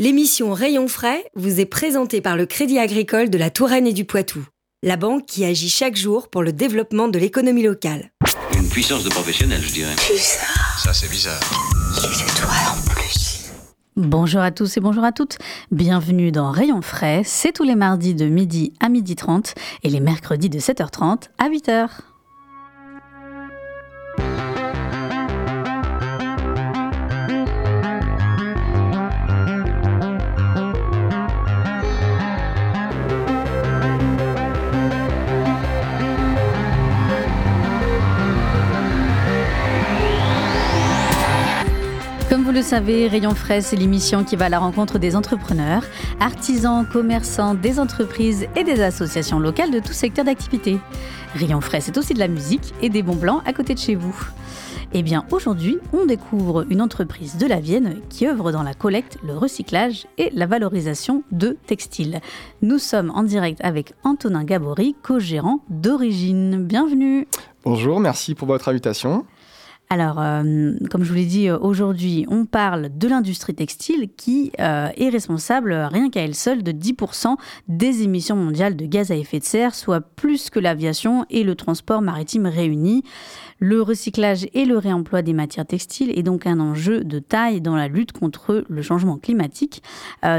L'émission Rayon frais vous est présentée par le Crédit agricole de la Touraine et du Poitou, la banque qui agit chaque jour pour le développement de l'économie locale. Une puissance de professionnel, je dirais. Bizarre. Ça, c'est bizarre. C'est toi en plus. Bonjour à tous et bonjour à toutes. Bienvenue dans Rayon frais. C'est tous les mardis de midi à midi 30 et les mercredis de 7h30 à 8h. Vous le savez, Rayon Frais, c'est l'émission qui va à la rencontre des entrepreneurs, artisans, commerçants, des entreprises et des associations locales de tout secteur d'activité. Rayon Frais, c'est aussi de la musique et des bons blancs à côté de chez vous. Eh bien, aujourd'hui, on découvre une entreprise de la Vienne qui œuvre dans la collecte, le recyclage et la valorisation de textiles. Nous sommes en direct avec Antonin Gabory, co-gérant d'Origine. Bienvenue. Bonjour, merci pour votre invitation. Alors, euh, comme je vous l'ai dit, euh, aujourd'hui, on parle de l'industrie textile qui euh, est responsable, rien qu'à elle seule, de 10% des émissions mondiales de gaz à effet de serre, soit plus que l'aviation et le transport maritime réunis. Le recyclage et le réemploi des matières textiles est donc un enjeu de taille dans la lutte contre le changement climatique.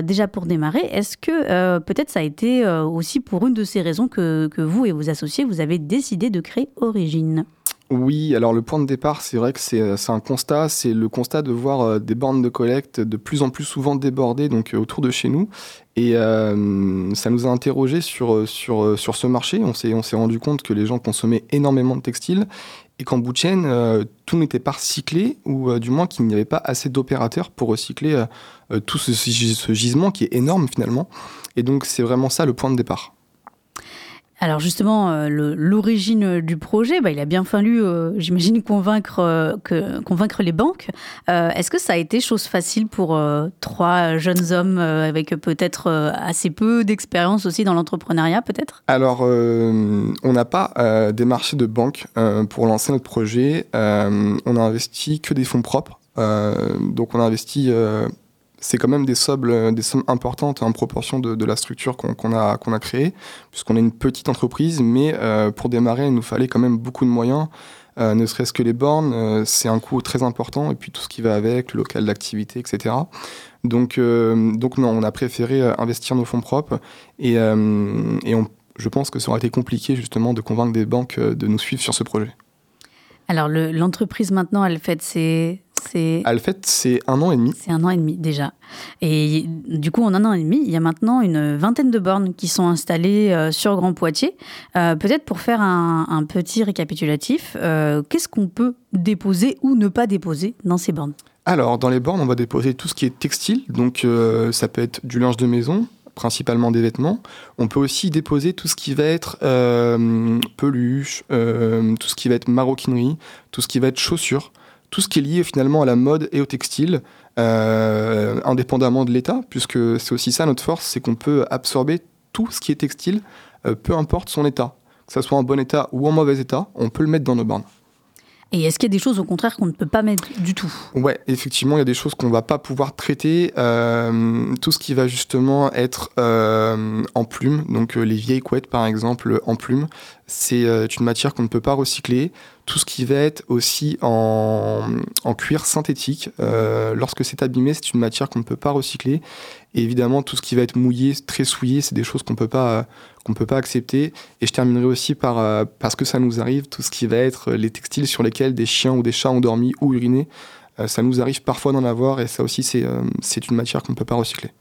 Déjà pour démarrer, est-ce que peut-être ça a été aussi pour une de ces raisons que vous et vos associés, vous avez décidé de créer Origine? Oui, alors le point de départ, c'est vrai que c'est c'est un constat, c'est le constat de voir euh, des bornes de collecte de plus en plus souvent débordées donc, euh, autour de chez nous. Et euh, ça nous a interrogé sur, euh, sur, euh, sur ce marché. On s'est rendu compte que les gens consommaient énormément de textiles et qu'en bout de chaîne, euh, tout n'était pas recyclé ou euh, du moins qu'il n'y avait pas assez d'opérateurs pour recycler euh, euh, tout ce gisement qui est énorme finalement. Et donc c'est vraiment ça le point de départ. Alors justement, euh, l'origine du projet, bah, il a bien fallu, euh, j'imagine, convaincre, euh, convaincre les banques. Euh, Est-ce que ça a été chose facile pour euh, trois jeunes hommes euh, avec peut-être euh, assez peu d'expérience aussi dans l'entrepreneuriat, peut-être? Alors, euh, on n'a pas euh, démarché de banque euh, pour lancer notre projet. Euh, on a investi que des fonds propres. Euh, donc, on a investi. Euh, c'est quand même des sommes, des sommes importantes en proportion de, la structure qu'on a, créée, puisqu'on est une petite entreprise, mais euh, pour démarrer, il nous fallait quand même beaucoup de moyens. Euh, ne serait-ce que les bornes, euh, c'est un coût très important, et puis tout ce qui va avec, le local d'activité, etc. Donc, euh, donc non, on a préféré euh, investir nos fonds propres, et, euh, je pense que ça aurait été compliqué justement de convaincre des banques euh, de nous suivre sur ce projet. Alors le- l'entreprise maintenant, elle fête ses... ses- À le fait, c'est un an et demi. C'est un an et demi déjà. Et du coup, en un an et demi, il y a maintenant une vingtaine de bornes qui sont installées euh, sur Grand Poitiers. Euh, Peut-être pour faire un, un petit récapitulatif, euh, qu'est-ce qu'on peut déposer ou ne pas déposer dans ces bornes? Alors, dans les bornes, on va déposer tout ce qui est textile. Donc, ça peut être du linge de maison, principalement des vêtements. On peut aussi déposer tout ce qui va être euh, peluche, euh, tout ce qui va être maroquinerie, tout ce qui va être chaussures, tout ce qui est lié finalement à la mode et au textile, euh, indépendamment de l'État, puisque c'est aussi ça notre force, c'est qu'on peut absorber tout ce qui est textile, euh, peu importe son état. Que ça soit en bon état ou en mauvais état, on peut le mettre dans nos bornes. Et est-ce qu'il y a des choses au contraire qu'on ne peut pas mettre du tout? Ouais, effectivement, il y a des choses qu'on va pas pouvoir traiter. Euh, tout ce qui va justement être euh, en plume, donc euh, les vieilles couettes par exemple en plume, c'est une matière qu'on ne peut pas recycler. Tout ce qui va être aussi en, en cuir synthétique, euh, lorsque c'est abîmé, c'est une matière qu'on ne peut pas recycler. Évidemment, tout ce qui va être mouillé, très souillé, c'est des choses qu'on peut pas peut pas accepter. Et je terminerai aussi par euh, parce que ça nous arrive, tout ce qui va être les textiles sur lesquels des chiens ou des chats ont dormi ou uriné. Euh, ça nous arrive parfois d'en avoir et ça aussi c'est une matière qu'on ne peut pas recycler.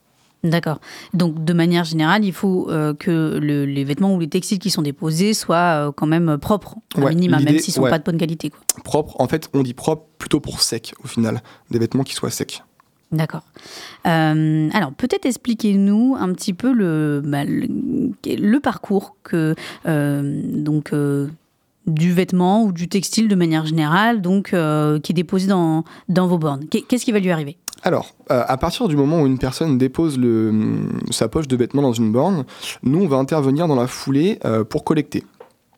D'accord. Donc, de manière générale, il faut euh, que le- les vêtements ou les textiles qui sont déposés soient euh, quand même propres, un Ouais, minimum, même s'ils sont ouais. pas de bonne qualité. Quoi. Propre, en fait on dit propre plutôt pour sec au final, des vêtements qui soient secs. D'accord. Euh, alors, peut-être expliquez-nous un petit peu le, bah, le, le parcours que euh, donc euh, du vêtement ou du textile de manière générale, donc euh, qui est déposé dans, dans vos bornes. Qu'est- Qu'est-ce qui va lui arriver? Alors, euh, à partir du moment où une personne dépose le, sa poche de vêtements dans une borne, nous, on va intervenir dans la foulée euh, pour collecter.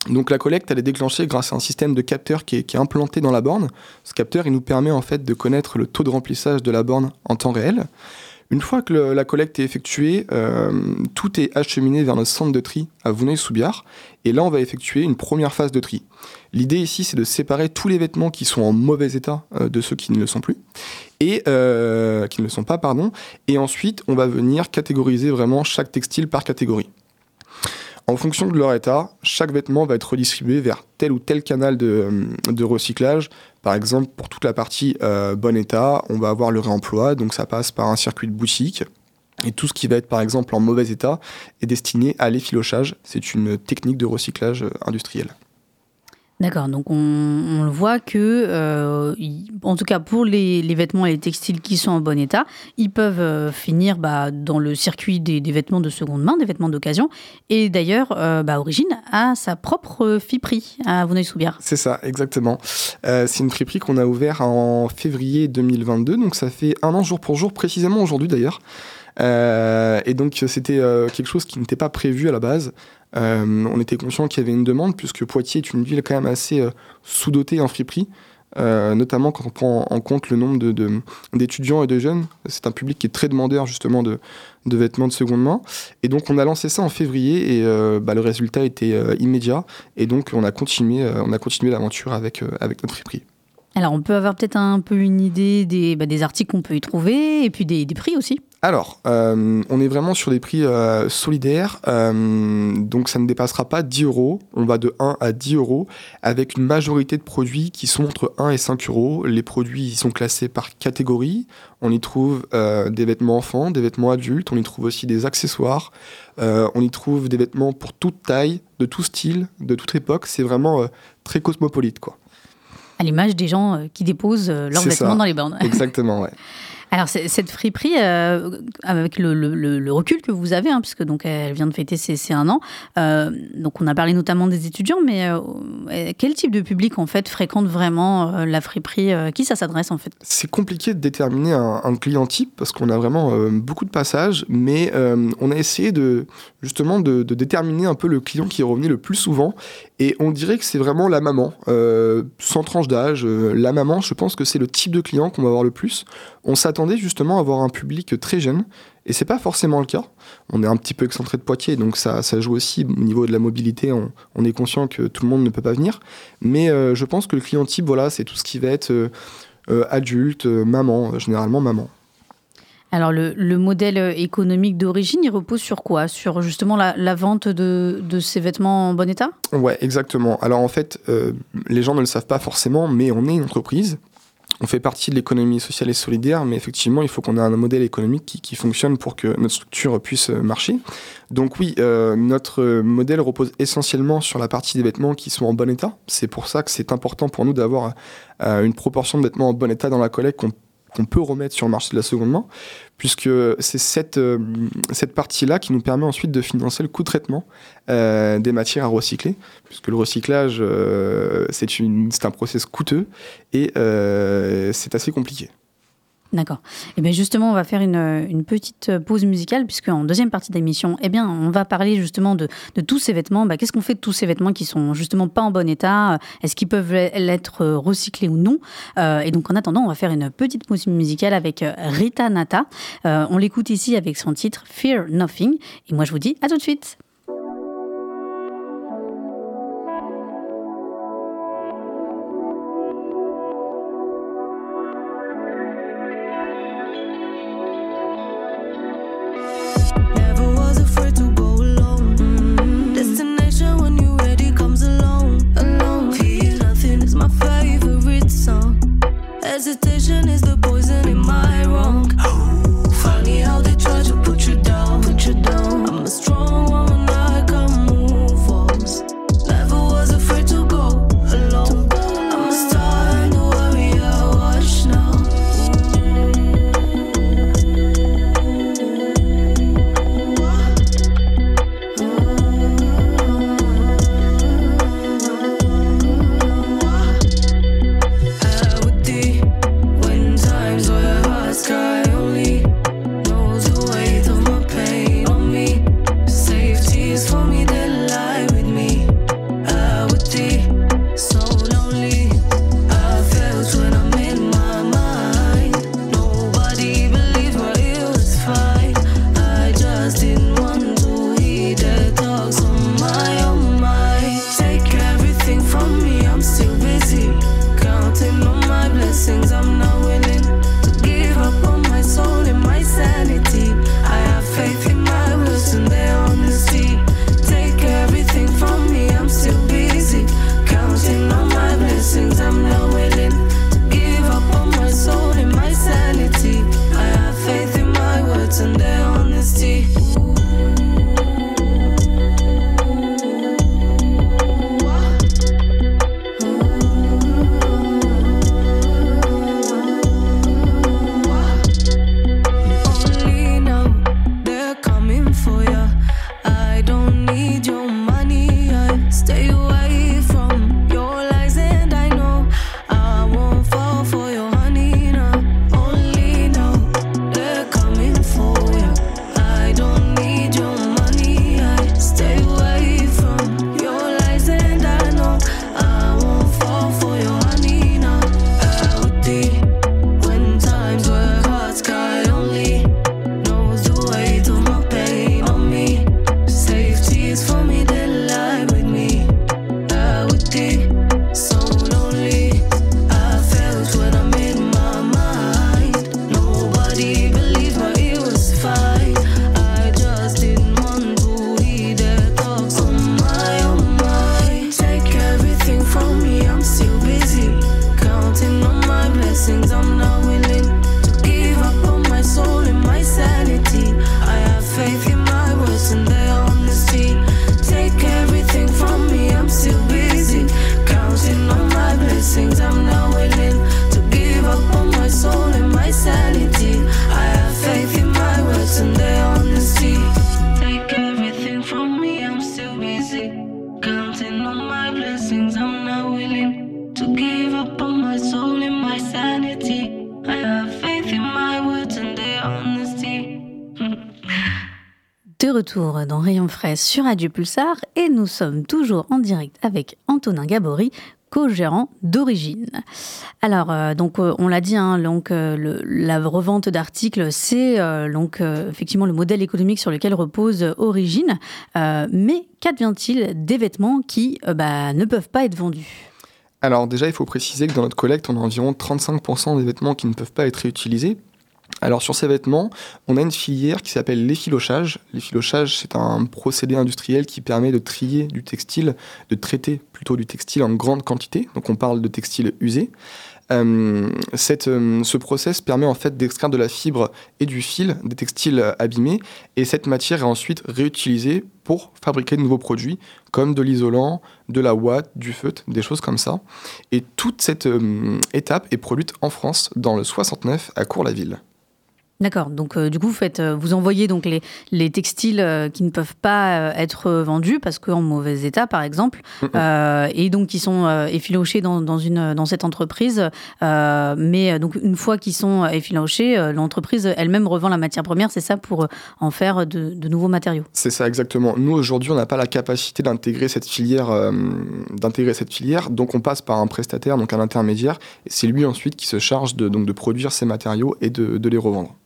Donc la collecte, elle est déclenchée grâce à un système de capteur qui est, qui est implanté dans la borne. Ce capteur, il nous permet en fait de connaître le taux de remplissage de la borne en temps réel. Une fois que la collecte est effectuée, euh, tout est acheminé vers notre centre de tri à Vouneuil-sous-Biard. Et là, on va effectuer une première phase de tri. L'idée ici, c'est de séparer tous les vêtements qui sont en mauvais état euh, de ceux qui ne le sont plus. Et euh, qui ne le sont pas, pardon. Et ensuite, on va venir catégoriser vraiment chaque textile par catégorie. En fonction de leur état, chaque vêtement va être redistribué vers tel ou tel canal de recyclage. Par exemple, pour toute la partie euh, bon état, on va avoir le réemploi, donc ça passe par un circuit de boutique. Et tout ce qui va être par exemple en mauvais état est destiné à l'effilochage. C'est une technique de recyclage euh, industriel. D'accord, donc on, on voit que, euh, en tout cas pour les, vêtements et les textiles qui sont en bon état, ils peuvent euh, finir bah, dans le circuit des, vêtements de seconde main, des vêtements d'occasion. Et d'ailleurs, euh, bah, Origine a sa propre friperie à Vouneuil-sous-Biard. C'est ça, exactement. Euh, c'est une friperie qu'on a ouvert en février 2022, donc ça fait un an jour pour jour, précisément aujourd'hui d'ailleurs. Euh, et donc c'était euh, quelque chose qui n'était pas prévu à la base. Euh, on était conscient qu'il y avait une demande, puisque Poitiers est une ville quand même assez sous-dotée en friperie. euh, notamment quand on prend en compte le nombre d'étudiants et de jeunes. C'est un public qui est très demandeur justement de, vêtements de seconde main. Et donc on a lancé ça en février et bah, le résultat était euh, immédiat. Et donc on a continué, on continué l'aventure avec, avec notre friperie. Alors on peut avoir peut-être un peu une idée des, bah, articles qu'on peut y trouver et puis des prix aussi. Alors, euh, on est vraiment sur des prix euh, solidaires, euh, donc ça ne dépassera pas 10 euros. On va de 1 à 10 euros, avec une majorité de produits qui sont entre 1 et 5 euros. Les produits ils sont classés par catégorie. On y trouve des vêtements enfants, des vêtements adultes, on y trouve aussi des accessoires, on y trouve des vêtements pour toute taille, de tout style, de toute époque. C'est vraiment très cosmopolite, quoi. À l'image des gens qui déposent leurs vêtements ça. dans les bornes. Exactement, ouais. Alors cette friperie, euh, avec le, recul que vous avez, hein, puisque donc elle vient de fêter ses, ses un an, euh, donc on a parlé notamment des étudiants, mais euh, quel type de public en fait fréquente vraiment euh, la friperie Qui ça s'adresse en fait? C'est compliqué de déterminer un, client type parce qu'on a vraiment beaucoup de passages, mais on a essayé de justement de, déterminer un peu le client qui est revenu le plus souvent. Et on dirait que c'est vraiment la maman, sans tranche d'âge. la maman, je pense que c'est le type de client qu'on va avoir le plus. On s'attendait justement à avoir un public très jeune, et c'est pas forcément le cas. On est un petit peu excentré de Poitiers, donc ça, ça joue aussi au niveau de la mobilité. On, on est conscient que tout le monde ne peut pas venir, mais euh, je pense que le client type, voilà, c'est tout ce qui va être euh, euh, adulte, maman, généralement maman. Alors le, le modèle économique d'origine, il repose sur quoi? Sur justement la, la vente de, de ces vêtements en bon état? Ouais, exactement. Alors en fait, euh, les gens ne le savent pas forcément, mais on est une entreprise. On fait partie de l'économie sociale et solidaire, mais effectivement, il faut qu'on ait un modèle économique qui, fonctionne pour que notre structure puisse euh, marcher. Donc oui, euh, notre modèle repose essentiellement sur la partie des vêtements qui sont en bon état. C'est pour ça que c'est important pour nous d'avoir euh, une proportion de vêtements en bon état dans la collecte qu'on qu'on peut remettre sur le marché de la seconde main, puisque c'est cette, euh, partie-là qui nous permet ensuite de financer le coût de traitement euh, des matières à recycler, puisque le recyclage, euh, c'est un process coûteux et c'est assez compliqué. D'accord. Et bien justement, on va faire une, petite pause musicale, puisque en deuxième partie d'émission, eh bien, on va parler justement de, de tous ces vêtements. Bah, Qu'est-ce qu'on fait de tous ces vêtements qui sont justement pas en bon état? Est-ce qu'ils peuvent l'être recyclés ou non? Euh, Et donc, en attendant, on va faire une petite pause musicale avec euh, Rita Nata. Euh, on l'écoute ici avec son titre Fear Nothing. Et moi, je vous dis à tout de suite. Retour dans Rayon Frais sur Radio Pulsar et nous sommes toujours en direct avec Antonin Gabory, co-gérant d'origine. Alors, euh, donc, euh, on l'a dit, hein, donc, euh, la revente d'articles, c'est donc effectivement le modèle économique sur lequel repose Origine. Mais qu'advient-il des vêtements qui bah, ne peuvent pas être vendus? Alors déjà, il faut préciser que dans notre collecte, on a environ 35% des vêtements qui ne peuvent pas être réutilisés. Alors sur ces vêtements, on a une filière qui s'appelle l'effilochage. L'effilochage, c'est un procédé industriel qui permet de trier du textile, de traiter plutôt du textile en grande quantité. Donc on parle de textile usé. Euh, euh, ce process permet en fait d'extraire de la fibre et du fil des textiles abîmés et cette matière est ensuite réutilisée pour fabriquer de nouveaux produits comme de l'isolant, de la ouate, du feutre, des choses comme ça. Et toute cette euh, étape est produite en France dans le 69 à Cours-la-Ville. D'accord. Donc, euh, du coup, vous, faites, euh, vous envoyez donc les, les textiles euh, qui ne peuvent pas être vendus parce qu'en mauvais état, par exemple, euh, et donc qui sont effilochés dans, dans, une, dans cette entreprise. Mais donc, une fois qu'ils sont effilochés, l'entreprise elle-même revend la matière première, c'est ça, pour en faire de, de nouveaux matériaux. C'est ça exactement. Nous aujourd'hui, on n'a pas la capacité d'intégrer cette filière, d'intégrer cette filière, donc on passe par un prestataire, donc un intermédiaire, c'est lui ensuite qui se charge de, donc de produire ces matériaux et de, de les revendre.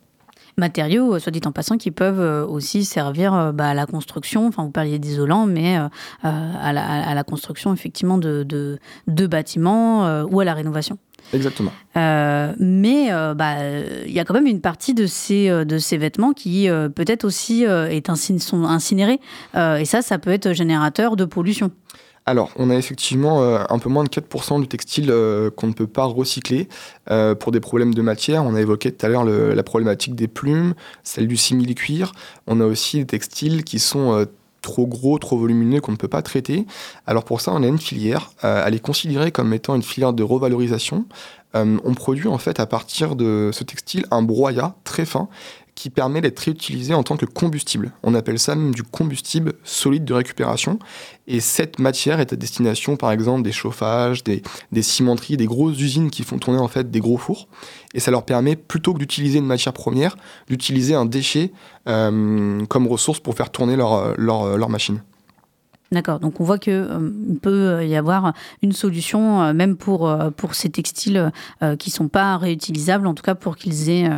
Matériaux, euh, soit dit en passant, qui peuvent euh, aussi servir euh, bah, à la construction. Enfin, vous parliez d'isolant, mais euh, à, la, à la construction, effectivement, de, de, de bâtiments euh, ou à la rénovation. Exactement. Euh, mais euh, bah, il y a quand même une partie de ces, de ces vêtements qui euh, peut-être aussi est sont incinérés. Et ça, ça peut être générateur de pollution. Alors, on a effectivement euh, un peu moins de 4% du textile euh, qu'on ne peut pas recycler euh, pour des problèmes de matière. On a évoqué tout à l'heure la problématique des plumes, celle du simili-cuir. On a aussi des textiles qui sont trop gros, trop volumineux, qu'on ne peut pas traiter. Alors pour ça, on a une filière. Elle est considérée comme étant une filière de revalorisation. On produit en fait à partir de ce textile un broyat très fin qui permet d'être réutilisé en tant que combustible. On appelle ça même du combustible solide de récupération. Et cette matière est à destination, par exemple, des chauffages, des, des cimenteries, des grosses usines qui font tourner en fait des gros fours. Et ça leur permet, plutôt que d'utiliser une matière première, d'utiliser un déchet euh, comme ressource pour faire tourner leur, leur, leur machine. D'accord. Donc on voit que euh, peut y avoir une solution, euh, même pour, euh, pour ces textiles euh, qui sont pas réutilisables, en tout cas pour qu'ils aient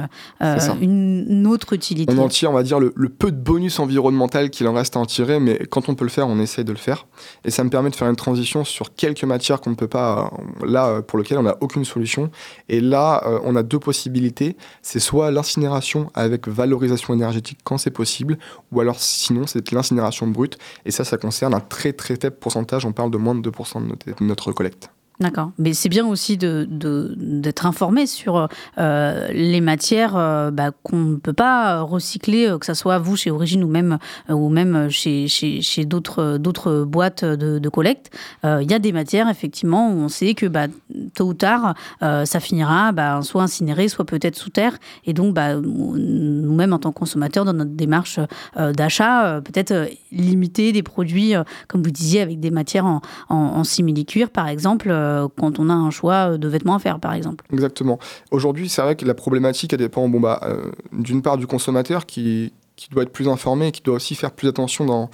euh, une, une autre utilité. On en tire, on va dire, le, le peu de bonus environnemental qu'il en reste à en tirer, mais quand on peut le faire, on essaie de le faire. Et ça me permet de faire une transition sur quelques matières qu'on ne peut pas, euh, là, euh, pour lesquelles on n'a aucune solution. Et là, euh, on a deux possibilités. C'est soit l'incinération avec valorisation énergétique quand c'est possible, ou alors sinon, c'est l'incinération brute. Et ça, ça concerne un très très faible pourcentage. On parle de moins de 2% de notre, de notre collecte. D'accord. Mais c'est bien aussi de, de- d'être informé sur euh, les matières euh, bah, qu'on ne peut pas recycler, euh, que ce soit vous chez Origine ou même, ou même chez, chez, chez d'autres, boîtes de, collecte. Il y a des matières, effectivement, où on sait que bah, tôt ou tard, ça finira bah, soit incinéré, soit peut-être sous terre. Et donc, bah, nous-mêmes, en tant que consommateurs, dans notre démarche d'achat, peut-être limiter des produits, comme vous disiez, avec des matières en, en, en simili-cuir, par exemple, euh, quand on a un choix de vêtements à faire, par exemple. Exactement. Aujourd'hui, c'est vrai que la problématique, elle dépend bon, bah, euh, d'une part du consommateur qui, qui doit être plus informé et qui doit aussi faire plus attention dans,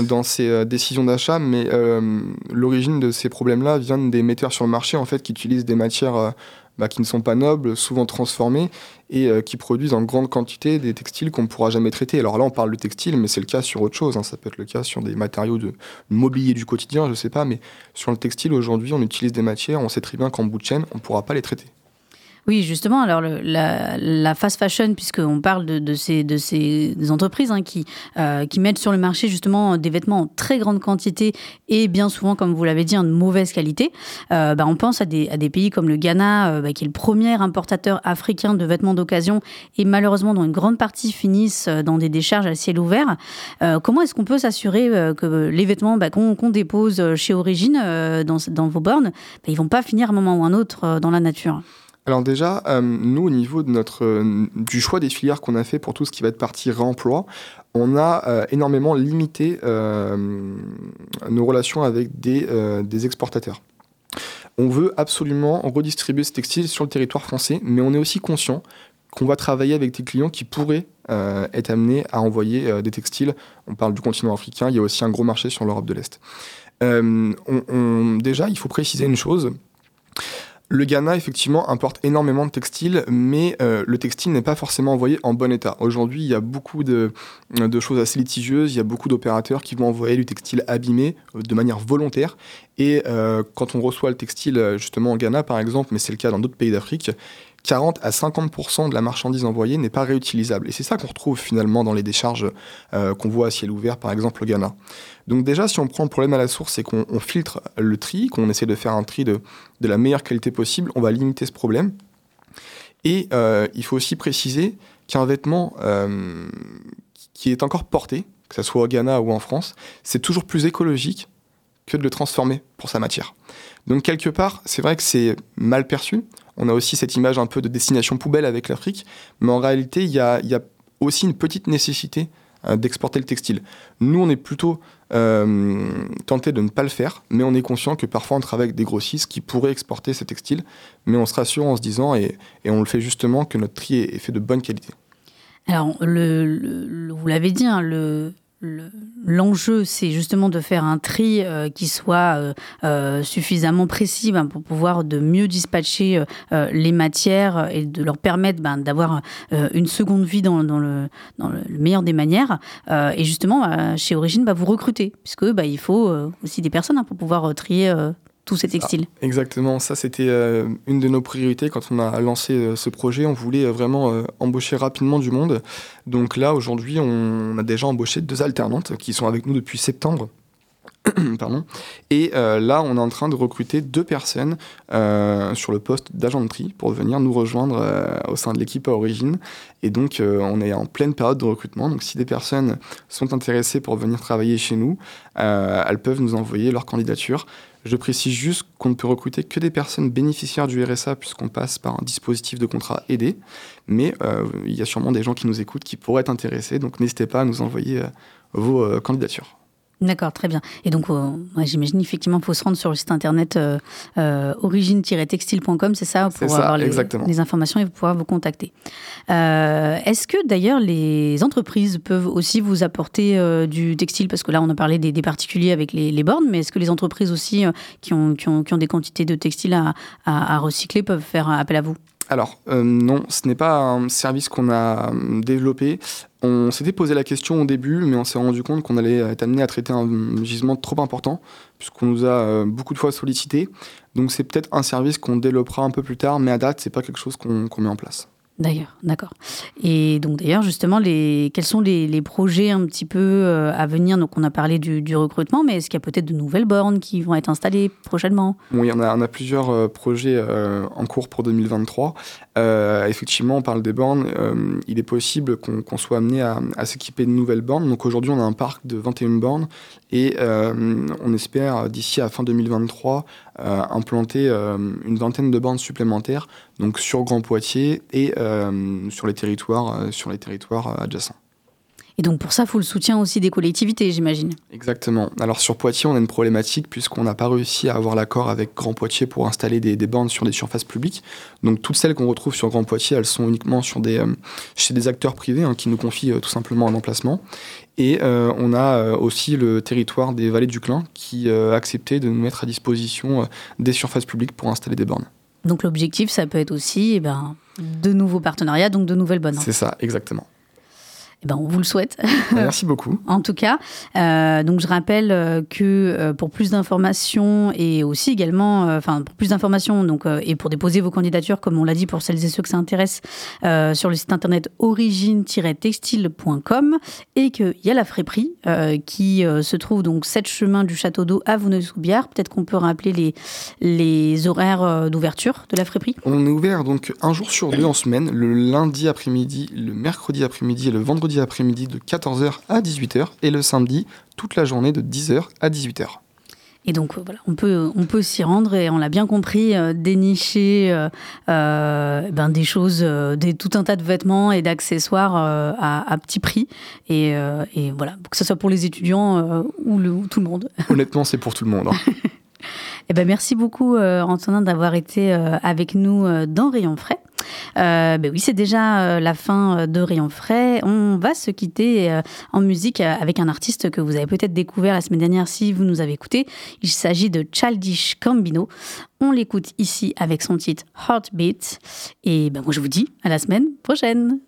dans ses euh, décisions d'achat, mais euh, l'origine de ces problèmes-là vient des metteurs sur le marché en fait, qui utilisent des matières euh, bah, qui ne sont pas nobles, souvent transformées, et euh, qui produisent en grande quantité des textiles qu'on ne pourra jamais traiter. Alors là, on parle de textile, mais c'est le cas sur autre chose. hein. Ça peut être le cas sur des matériaux de mobilier du quotidien, je ne sais pas, mais sur le textile, aujourd'hui, on utilise des matières, on sait très bien qu'en bout de chaîne, on ne pourra pas les traiter. Oui, justement, alors le- la, la fast fashion, puisqu'on parle de, de ces, de ces entreprises hein, qui, euh, qui mettent sur le marché justement des vêtements en très grande quantité et bien souvent, comme vous l'avez dit, en mauvaise qualité, euh, bah, on pense à des, à des pays comme le Ghana, euh, bah, qui est le premier importateur africain de vêtements d'occasion et malheureusement dont une grande partie finissent euh, dans des décharges à ciel ouvert. Euh, comment est-ce qu'on peut s'assurer que les vêtements bah, qu'on dépose chez Origine dans, dans vos bornes, bah, ils vont pas finir à un moment ou un autre dans la nature? Alors déjà, euh, nous, au niveau de notre, euh, du choix des filières qu'on a fait pour tout ce qui va être partie réemploi, on a euh, énormément limité nos relations avec des, des exportateurs. On veut absolument redistribuer ce textile sur le territoire français, mais on est aussi conscient qu'on va travailler avec des clients qui pourraient être amenés à envoyer des textiles. On parle du continent africain, il y a aussi un gros marché sur l'Europe de l'Est. Déjà, il faut préciser une chose. Le Ghana, effectivement, importe énormément de textiles, mais euh, le textile n'est pas forcément envoyé en bon état. Aujourd'hui, il y a beaucoup de, choses assez litigieuses, il y a beaucoup d'opérateurs qui vont envoyer du textile abîmé euh, de manière volontaire. Et euh, quand on reçoit le textile, justement au Ghana par exemple, mais c'est le cas dans d'autres pays d'Afrique, 40 à 50% de la marchandise envoyée n'est pas réutilisable. Et c'est ça qu'on retrouve finalement dans les décharges euh, qu'on voit à ciel ouvert, par exemple au Ghana. Donc déjà, si on prend le problème à la source, c'est qu'on on filtre le tri, qu'on essaie de faire un tri de, de la meilleure qualité possible, on va limiter ce problème. Et euh, il faut aussi préciser qu'un vêtement euh, qui est encore porté, que ce soit au Ghana ou en France, c'est toujours plus écologique que de le transformer pour sa matière. Donc quelque part, c'est vrai que c'est mal perçu. On a aussi cette image un peu de destination poubelle avec l'Afrique, mais en réalité, il y a, aussi une petite nécessité euh, d'exporter le textile. Nous, on est plutôt euh, tenté de ne pas le faire, mais on est conscient que parfois on travaille avec des grossistes qui pourraient exporter ces textiles, mais on se rassure en se disant, et, on le fait justement, que notre tri est, fait de bonne qualité. Alors, vous l'avez dit, hein, le, le- l'enjeu, c'est justement de faire un tri euh, qui soit euh, euh, suffisamment précis ben, pour pouvoir de mieux dispatcher les matières et de leur permettre ben, d'avoir une seconde vie dans, dans le, meilleur des manières. Et justement, chez Origine, bah, vous recrutez, puisque il faut aussi des personnes hein, pour pouvoir trier tous ces textiles. Exactement, ça c'était euh, une de nos priorités quand on a lancé euh, ce projet. On voulait euh, vraiment embaucher rapidement du monde. Donc là, aujourd'hui, on a déjà embauché deux alternantes qui sont avec nous depuis septembre. Pardon. Et euh, là, on est en train de recruter deux personnes euh, sur le poste d'agent de tri pour venir nous rejoindre euh, au sein de l'équipe à origine. Et donc, on est en pleine période de recrutement. Donc, si des personnes sont intéressées pour venir travailler chez nous, elles peuvent nous envoyer leur candidature. Je précise juste qu'on ne peut recruter que des personnes bénéficiaires du RSA puisqu'on passe par un dispositif de contrat aidé. Mais il y a sûrement des gens qui nous écoutent qui pourraient être intéressés. Donc, n'hésitez pas à nous envoyer vos candidatures. D'accord, très bien. Et donc, euh, ouais, j'imagine effectivement qu'il faut se rendre sur le site internet euh, euh, origine-textile.com, c'est ça, pour ça, avoir les, informations et pouvoir vous contacter. Est-ce que d'ailleurs les entreprises peuvent aussi vous apporter du textile? Parce que là, on a parlé des, des particuliers avec les, les bornes, mais est-ce que les entreprises aussi qui, ont, qui, ont, qui ont des quantités de textile à, à- à recycler peuvent faire appel à vous? Alors, euh, non, ce n'est pas un service qu'on a euh, développé. On s'était posé la question au début, mais on s'est rendu compte qu'on allait être amené à traiter un gisement trop important, puisqu'on nous a euh, beaucoup de fois sollicité. Donc, c'est peut-être un service qu'on développera un peu plus tard, mais à date, c'est pas quelque chose qu'on met en place. D'ailleurs, d'accord. Et donc d'ailleurs, justement, quels sont les, projets un petit peu euh, à venir? Donc on a parlé du, recrutement, mais est-ce qu'il y a peut-être de nouvelles bornes qui vont être installées prochainement? Oui, on a, on a plusieurs euh, projets euh, en cours pour 2023. Euh, effectivement, on parle des bornes. Il est possible qu'on soit amené à, s'équiper de nouvelles bornes. Donc aujourd'hui, on a un parc de 21 bornes et on espère d'ici à fin 2023 euh, implanter euh, une vingtaine de bornes supplémentaires, donc sur Grand Poitiers et euh, sur les territoires, euh, sur les territoires euh, adjacents. Et donc pour ça, il faut le soutien aussi des collectivités, j'imagine. Exactement. Alors sur Poitiers, on a une problématique puisqu'on n'a pas réussi à avoir l'accord avec Grand Poitiers pour installer des, des bornes sur des surfaces publiques. Donc toutes celles qu'on retrouve sur Grand Poitiers, elles sont uniquement sur des, euh, chez des acteurs privés hein, qui nous confient euh, tout simplement un emplacement. Et euh, on a aussi le territoire des vallées du Clin qui a accepté de nous mettre à disposition des surfaces publiques pour installer des bornes. Donc l'objectif, ça peut être aussi eh ben, de nouveaux partenariats, donc de nouvelles bonnes. C'est ça, exactement. Eh ben, on vous le souhaite. Merci beaucoup. En tout cas, euh, donc je rappelle euh, que euh, pour plus d'informations et aussi également, enfin pour plus d'informations donc et pour déposer vos candidatures, comme on l'a dit pour celles et ceux que ça intéresse, sur le site internet origine-textile.com et qu'il y a la Fréperie euh, qui se trouve donc 7 chemin du Château d'eau à Vouneuil-sous-Biard. Peut-être qu'on peut rappeler les les horaires d'ouverture de la Fréperie. On est ouvert donc un jour sur deux en semaine, le lundi après-midi, le mercredi après-midi et le vendredi après-midi de 14h à 18h et le samedi toute la journée de 10h à 18h. Et donc euh, voilà, on peut, on peut s'y rendre et on l'a bien compris, euh, dénicher euh, ben, des choses, euh, des, tout un tas de vêtements et d'accessoires à, à petit prix. Et, et voilà, que ce soit pour les étudiants ou, le, ou tout le monde. Honnêtement, c'est pour tout le monde. hein. Eh ben, merci beaucoup Antonin d'avoir été avec nous dans Rayon Frais. Euh, ben oui, c'est déjà euh, la fin euh, de Rayon Frais. On va se quitter en musique avec un artiste que vous avez peut-être découvert la semaine dernière si vous nous avez écouté. Il s'agit de Childish Gambino. On l'écoute ici avec son titre Heartbeat. Et ben moi je vous dis à la semaine prochaine.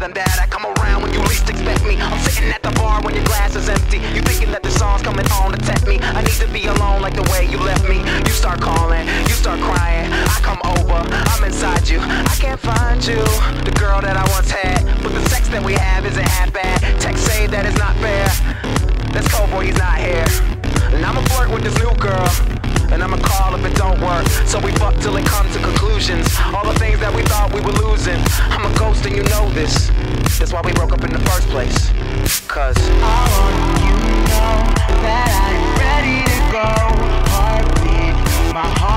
Than that. I come around when you least expect me. I'm sitting at the bar when your glass is empty. You thinking that the song's coming on to tempt me. I need to be alone like the way you left me. You start calling, you start crying. I come over, I'm inside you. I can't find you, the girl that I once had. But the sex that we have isn't half bad. Text say that it's not fair. That's cold boy, he's not here. And I'ma flirt with this new girl. And I'ma call if it don't work. So we fuck till it comes to conclusions. All the things that we thought we were losing. I'm a ghost and you know this. That's why we broke up in the first place. Cause I want you know that I'm ready to go. Heartbeat, my heartbeat.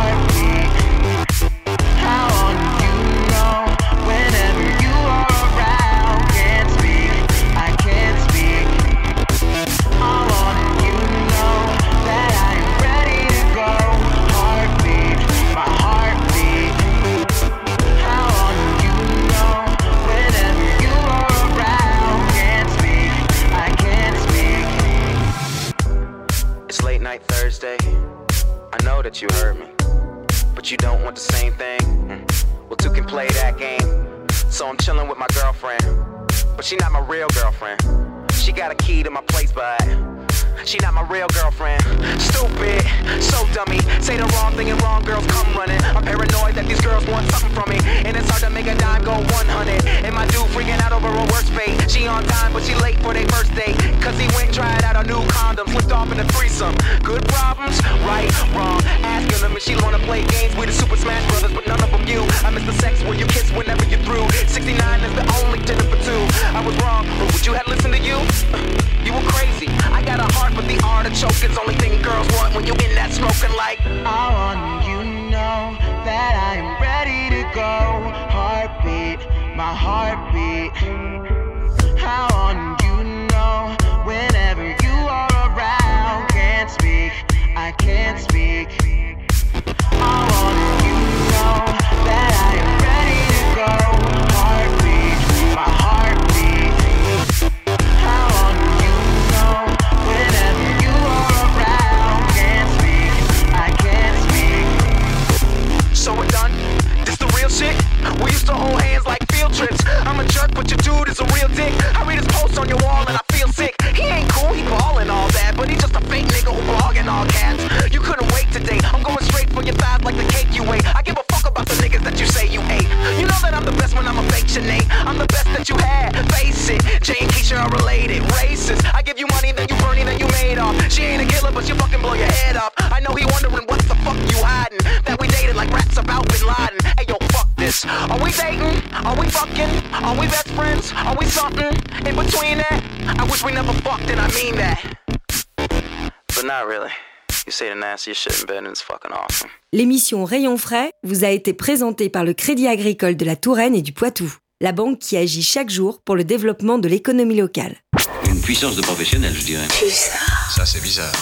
But she not my real girlfriend. She got a key to my place, but she not my real girlfriend. Stupid, so dummy. Say the wrong thing and wrong girls come running. I'm paranoid that these girls want something from me. And it's hard to make a dime go 100. And my dude freaking out over a worst fate. She on time, but she late for their first date. Cause he went and tried out a new condom. Flipped off in a threesome. Good problems, right, wrong. Asking them if she wanna play games with the Super Smash Brothers, but none of them you. I miss the heart. Real dick. I read his posts on your wall and I L'émission Rayon frais vous a été présentée par le Crédit agricole de la Touraine et du Poitou, la banque qui agit chaque jour pour le développement de l'économie locale. Une puissance de professionnel, je dirais. Ça, c'est bizarre.